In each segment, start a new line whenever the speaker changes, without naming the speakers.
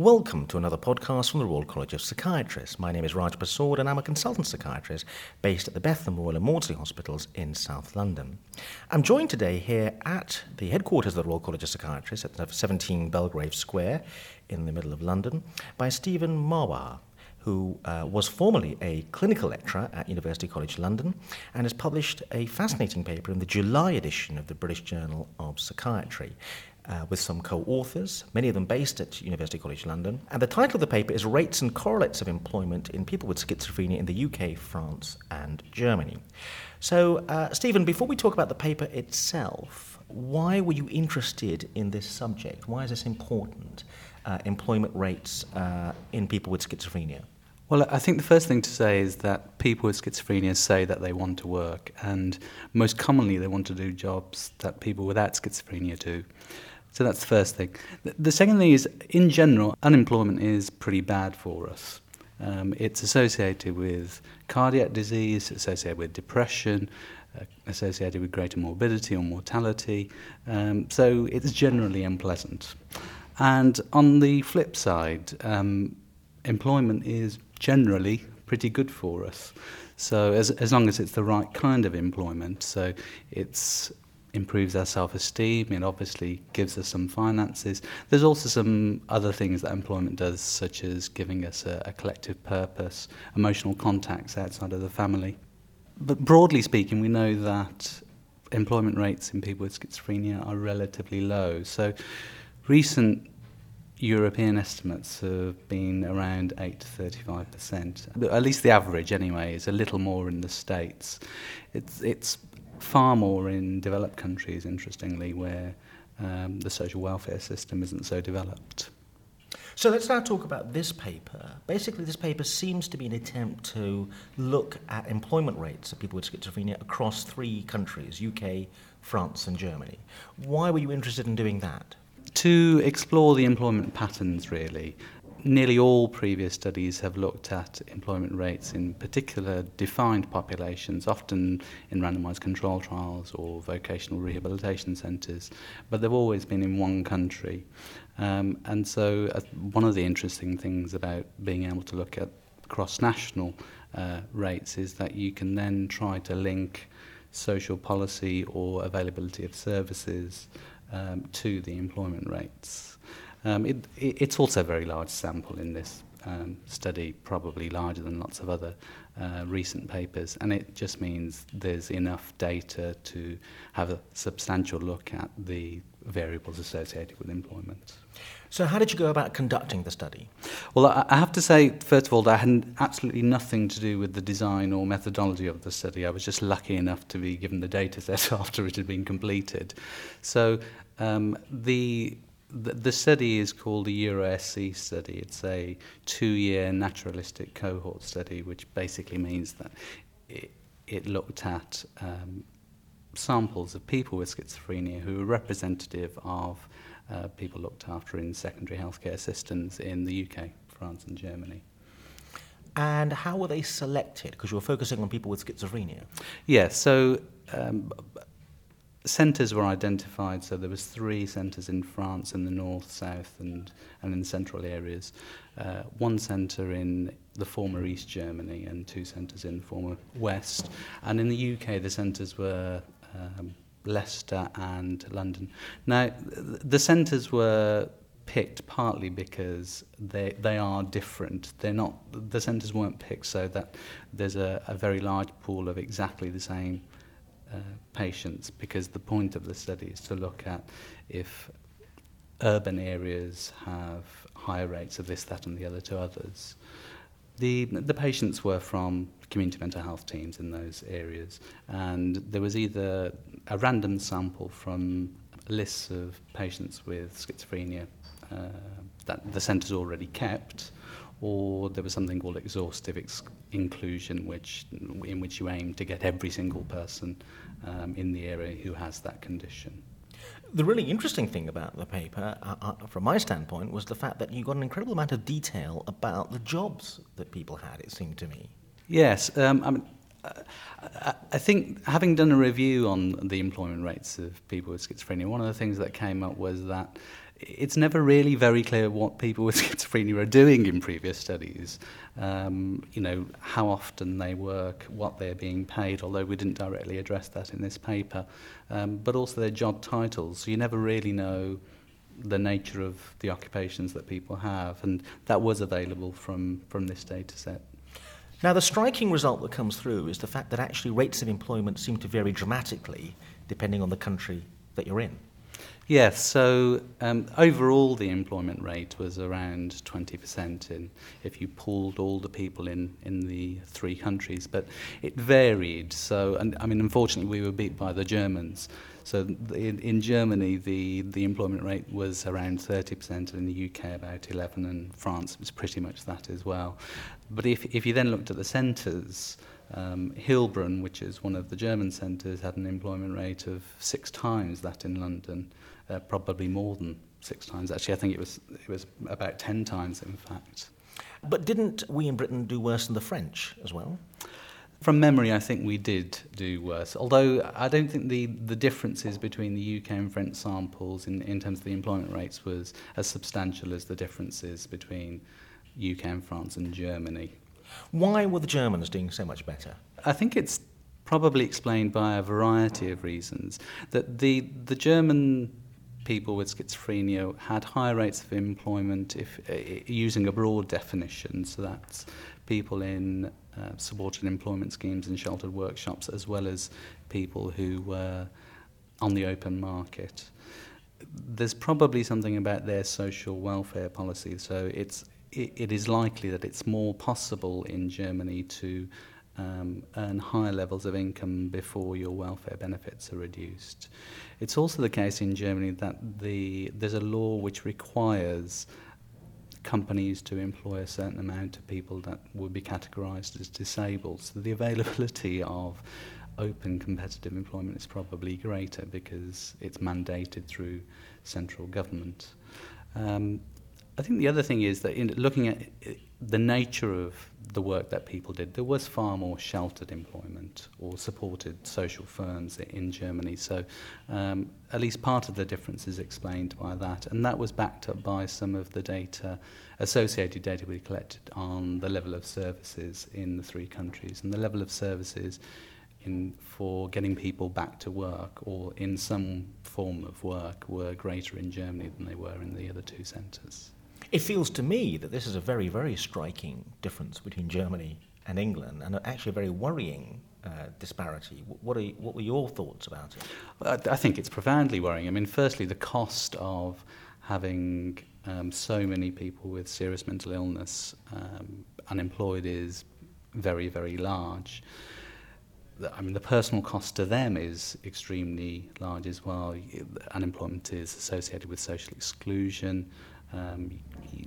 Welcome to another podcast from the Royal College of Psychiatrists. My name is Raj Persaud and I'm a consultant psychiatrist based at the Bethlem Royal and Maudsley Hospitals in South London. I'm joined today here at the headquarters of the Royal College of Psychiatrists at 17 Belgrave Square in the middle of London by Steven Marwaha who uh, was formerly a clinical lecturer at University College London and has published a fascinating paper in the July edition of the British Journal of Psychiatry. Uh, with some co authors, many of them based at University College London. And the title of the paper is Rates and Correlates of Employment in People with Schizophrenia in the UK, France, and Germany. So, uh, Steven, before we talk about the paper itself, why were you interested in this subject? Why is this important? Uh, employment rates uh, in people with schizophrenia?
Well, I think the first thing to say is that people with schizophrenia say that they want to work, and most commonly they want to do jobs that people without schizophrenia do. So that's the first thing. The second thing is, in general, unemployment is pretty bad for us. Um, it's associated with cardiac disease, associated with depression, uh, associated with greater morbidity or mortality. Um, so it's generally unpleasant. And on the flip side, um, employment is generally pretty good for us. So as, as long as it's the right kind of employment, so it's improves our self esteem. It obviously gives us some finances. There's also some other things that employment does, such as giving us a, a collective purpose, emotional contacts outside of the family. But broadly speaking, we know that employment rates in people with schizophrenia are relatively low. So recent European estimates have been around 8 to 35 percent. At least the average, anyway, is a little more in the States. It's, it's far more in developed countries, interestingly, where um, the social welfare system isn't so developed.
So let's now talk about this paper. Basically, this paper seems to be an attempt to look at employment rates of people with schizophrenia across three countries UK, France, and Germany. Why were you interested in doing that?
To explore the employment patterns, really nearly all previous studies have looked at employment rates in particular defined populations, often in randomized control trials or vocational rehabilitation centres, but they've always been in one country. Um, and so, uh, one of the interesting things about being able to look at cross national uh, rates is that you can then try to link social policy or availability of services um, to the employment rates. Um, it, it, it's also a very large sample in this um, study, probably larger than lots of other uh, recent papers, and it just means there's enough data to have a substantial look at the variables associated with employment.
So, how did you go about conducting the study?
Well, I have to say, first of all, that had absolutely nothing to do with the design or methodology of the study. I was just lucky enough to be given the data set after it had been completed. So, um, the the, the study is called the EuroSC study. It's a two-year naturalistic cohort study, which basically means that it, it looked at um, samples of people with schizophrenia who were representative of uh, people looked after in secondary healthcare systems in the UK, France, and Germany.
And how were they selected? Because you were focusing on people with schizophrenia.
Yes, yeah, so um, centres were identified. So there was three centres in France in the north, south, and and in central areas. Uh, one centre in the former East Germany and two centres in the former West. And in the UK, the centres were um, Leicester and London. Now, the centres were picked partly because they they are different. They're not the centres weren't picked so that there's a, a very large pool of exactly the same uh, patients because the point of the study is to look at if urban areas have higher rates of this, that, and the other to others. The, the patients were from community mental health teams in those areas, and there was either a random sample from lists of patients with schizophrenia uh, that the centres already kept, or there was something called exhaustive ex- inclusion, which in which you aim to get every single person um, in the area who has that condition.
The really interesting thing about the paper, uh, uh, from my standpoint, was the fact that you got an incredible amount of detail about the jobs that people had. It seemed to me.
Yes, um, I mean. Uh, I think having done a review on the employment rates of people with schizophrenia, one of the things that came up was that it's never really very clear what people with schizophrenia are doing in previous studies. Um, you know, how often they work, what they're being paid, although we didn't directly address that in this paper, um, but also their job titles. So you never really know the nature of the occupations that people have, and that was available from, from this data set.
Now, the striking result that comes through is the fact that actually rates of employment seem to vary dramatically depending on the country that you're in.
Yes, so um, overall the employment rate was around 20% in, if you pooled all the people in, in the three countries, but it varied. So, and, I mean, unfortunately, we were beat by the Germans. So in, in Germany, the, the employment rate was around 30%, and in the UK about 11, and France was pretty much that as well. But if, if you then looked at the centres, um, Heilbronn, which is one of the German centres, had an employment rate of six times that in London uh, probably more than six times. Actually, I think it was it was about ten times, in fact.
But didn't we in Britain do worse than the French as well?
From memory, I think we did do worse. Although I don't think the, the differences between the UK and French samples in, in terms of the employment rates was as substantial as the differences between UK and France and Germany.
Why were the Germans doing so much better?
I think it's probably explained by a variety of reasons. That the, the German people with schizophrenia had higher rates of employment if uh, using a broad definition so that's people in uh, supported employment schemes and sheltered workshops as well as people who were on the open market there's probably something about their social welfare policy so it's it, is likely that it's more possible in Germany to um, earn higher levels of income before your welfare benefits are reduced. It's also the case in Germany that the, there's a law which requires companies to employ a certain amount of people that would be categorized as disabled. So the availability of open competitive employment is probably greater because it's mandated through central government. Um, I think the other thing is that in looking at the nature of the work that people did, there was far more sheltered employment or supported social firms in Germany. So um, at least part of the difference is explained by that. And that was backed up by some of the data, associated data we collected on the level of services in the three countries. And the level of services in, for getting people back to work or in some form of work were greater in Germany than they were in the other two centres.
It feels to me that this is a very, very striking difference between Germany and England, and actually a very worrying uh, disparity. What, are, what were your thoughts about it?
Well, I think it's profoundly worrying. I mean, firstly, the cost of having um, so many people with serious mental illness um, unemployed is very, very large. I mean, the personal cost to them is extremely large as well. Unemployment is associated with social exclusion, um,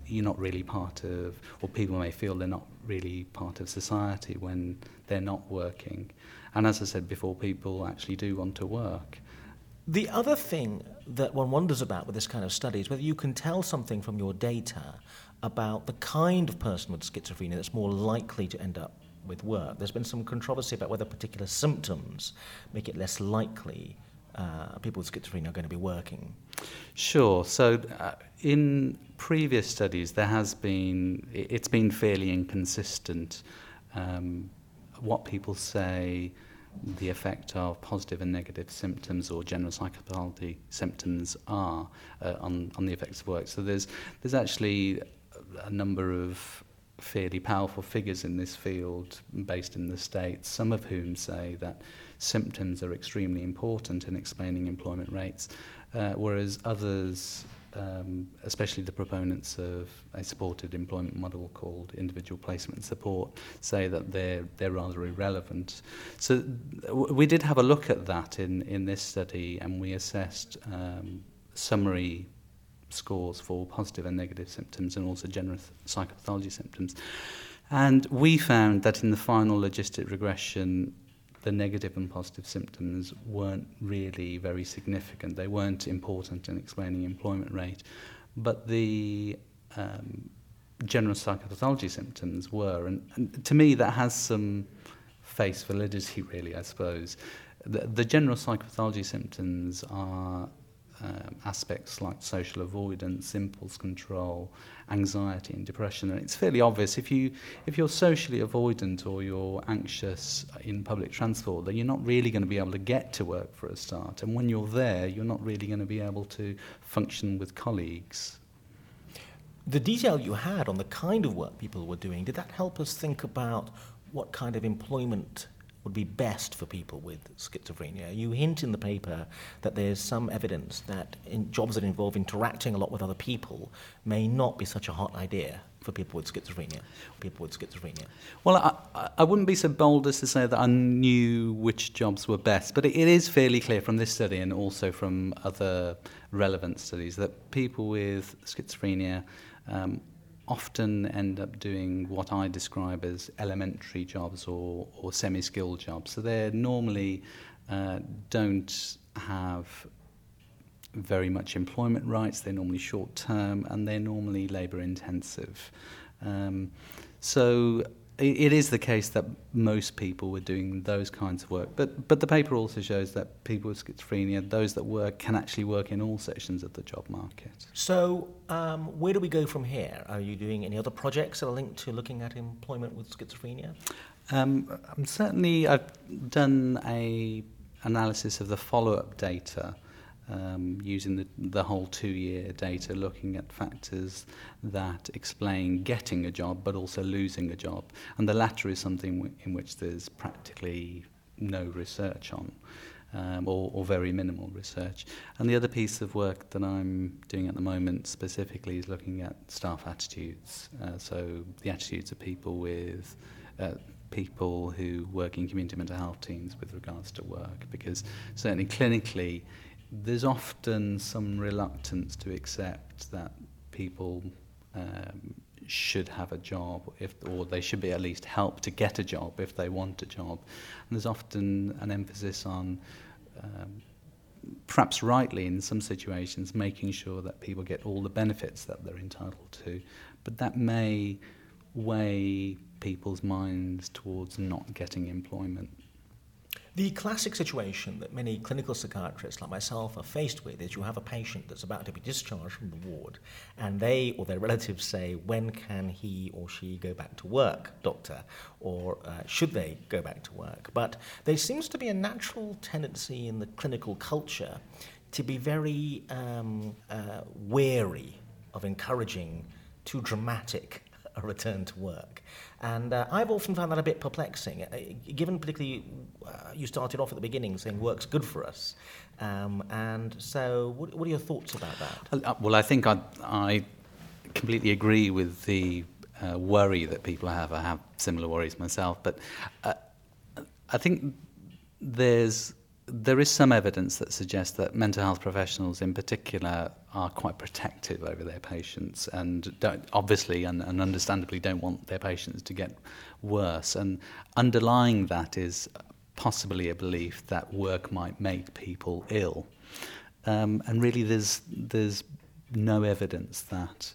you're not really part of, or people may feel they're not really part of society when they're not working. And as I said before, people actually do want to work.
The other thing that one wonders about with this kind of study is whether you can tell something from your data about the kind of person with schizophrenia that's more likely to end up with work. There's been some controversy about whether particular symptoms make it less likely uh, people with schizophrenia are going to be working?
Sure. So, uh, in previous studies, there has been it's been fairly inconsistent. Um, what people say the effect of positive and negative symptoms or general psychopathology symptoms are uh, on on the effects of work. So there's there's actually a number of fairly powerful figures in this field based in the States, some of whom say that symptoms are extremely important in explaining employment rates, uh, whereas others, um, especially the proponents of a supported employment model called individual placement support, say that they're, they're rather irrelevant. So w- we did have a look at that in, in this study and we assessed um, summary scores for positive and negative symptoms and also general psychopathology symptoms. And we found that in the final logistic regression, the negative and positive symptoms weren't really very significant. They weren't important in explaining employment rate. But the um, general psychopathology symptoms were. And, and to me, that has some face validity, really, I suppose. The, the general psychopathology symptoms are um, aspects like social avoidance, impulse control, anxiety, and depression. And it's fairly obvious if you if you're socially avoidant or you're anxious in public transport, then you're not really going to be able to get to work for a start. And when you're there, you're not really going to be able to function with colleagues.
The detail you had on the kind of work people were doing, did that help us think about what kind of employment would be best for people with schizophrenia. You hint in the paper that there's some evidence that jobs that involve interacting a lot with other people may not be such a hot idea for people with schizophrenia. People with schizophrenia.
Well, I, I wouldn't be so bold as to say that I knew which jobs were best, but it, it is fairly clear from this study and also from other relevant studies that people with schizophrenia um, often end up doing what I describe as elementary jobs or, or semi skilled jobs. So they normally uh, don't have very much employment rights, they're normally short term, and they're normally labour intensive. Um, so it is the case that most people were doing those kinds of work. But, but the paper also shows that people with schizophrenia, those that work, can actually work in all sections of the job market.
So, um, where do we go from here? Are you doing any other projects that are linked to looking at employment with schizophrenia?
Um, certainly, I've done a analysis of the follow-up data um, using the, the whole two year data, looking at factors that explain getting a job but also losing a job. And the latter is something w- in which there's practically no research on. Um, or, or very minimal research. And the other piece of work that I'm doing at the moment specifically is looking at staff attitudes. Uh, so the attitudes of people with uh, people who work in community mental health teams with regards to work, because certainly clinically there's often some reluctance to accept that people um, should have a job if or they should be at least helped to get a job if they want a job. And there's often an emphasis on um, perhaps rightly in some situations making sure that people get all the benefits that they're entitled to. But that may weigh people's minds towards not getting employment
The classic situation that many clinical psychiatrists like myself are faced with is you have a patient that's about to be discharged from the ward, and they or their relatives say, When can he or she go back to work, doctor? Or uh, should they go back to work? But there seems to be a natural tendency in the clinical culture to be very um, uh, wary of encouraging too dramatic a return to work. And uh, I've often found that a bit perplexing, uh, given particularly uh, you started off at the beginning saying work's good for us. Um, and so, what, what, are your thoughts about that?
Uh, well, I think I, I completely agree with the uh, worry that people have. I have similar worries myself. But uh, I think there's there is some evidence that suggests that mental health professionals in particular are quite protective over their patients and obviously and, and understandably don't want their patients to get worse. And underlying that is possibly a belief that work might make people ill. Um, and really, there's, there's no evidence that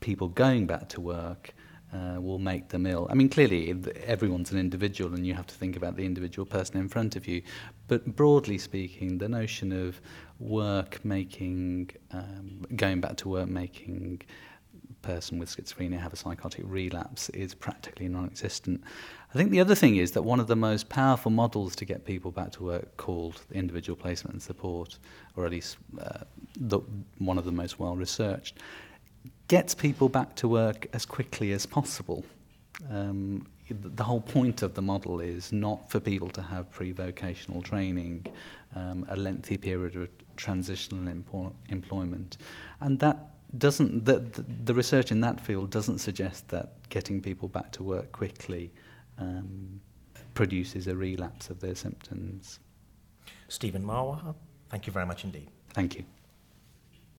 people going back to work uh, will make them ill. I mean, clearly, everyone's an individual, and you have to think about the individual person in front of you. But broadly speaking, the notion of work making, um, going back to work making person with schizophrenia have a psychotic relapse is practically non-existent. I think the other thing is that one of the most powerful models to get people back to work called individual placement and support, or at least uh, the, one of the most well researched, gets people back to work as quickly as possible. Um, the whole point of the model is not for people to have pre-vocational training, um, a lengthy period of transitional empo- employment, and that doesn't the, the, the research in that field doesn't suggest that getting people back to work quickly um, produces a relapse of their symptoms.
Steven Marwaha, thank you very much indeed.
Thank you.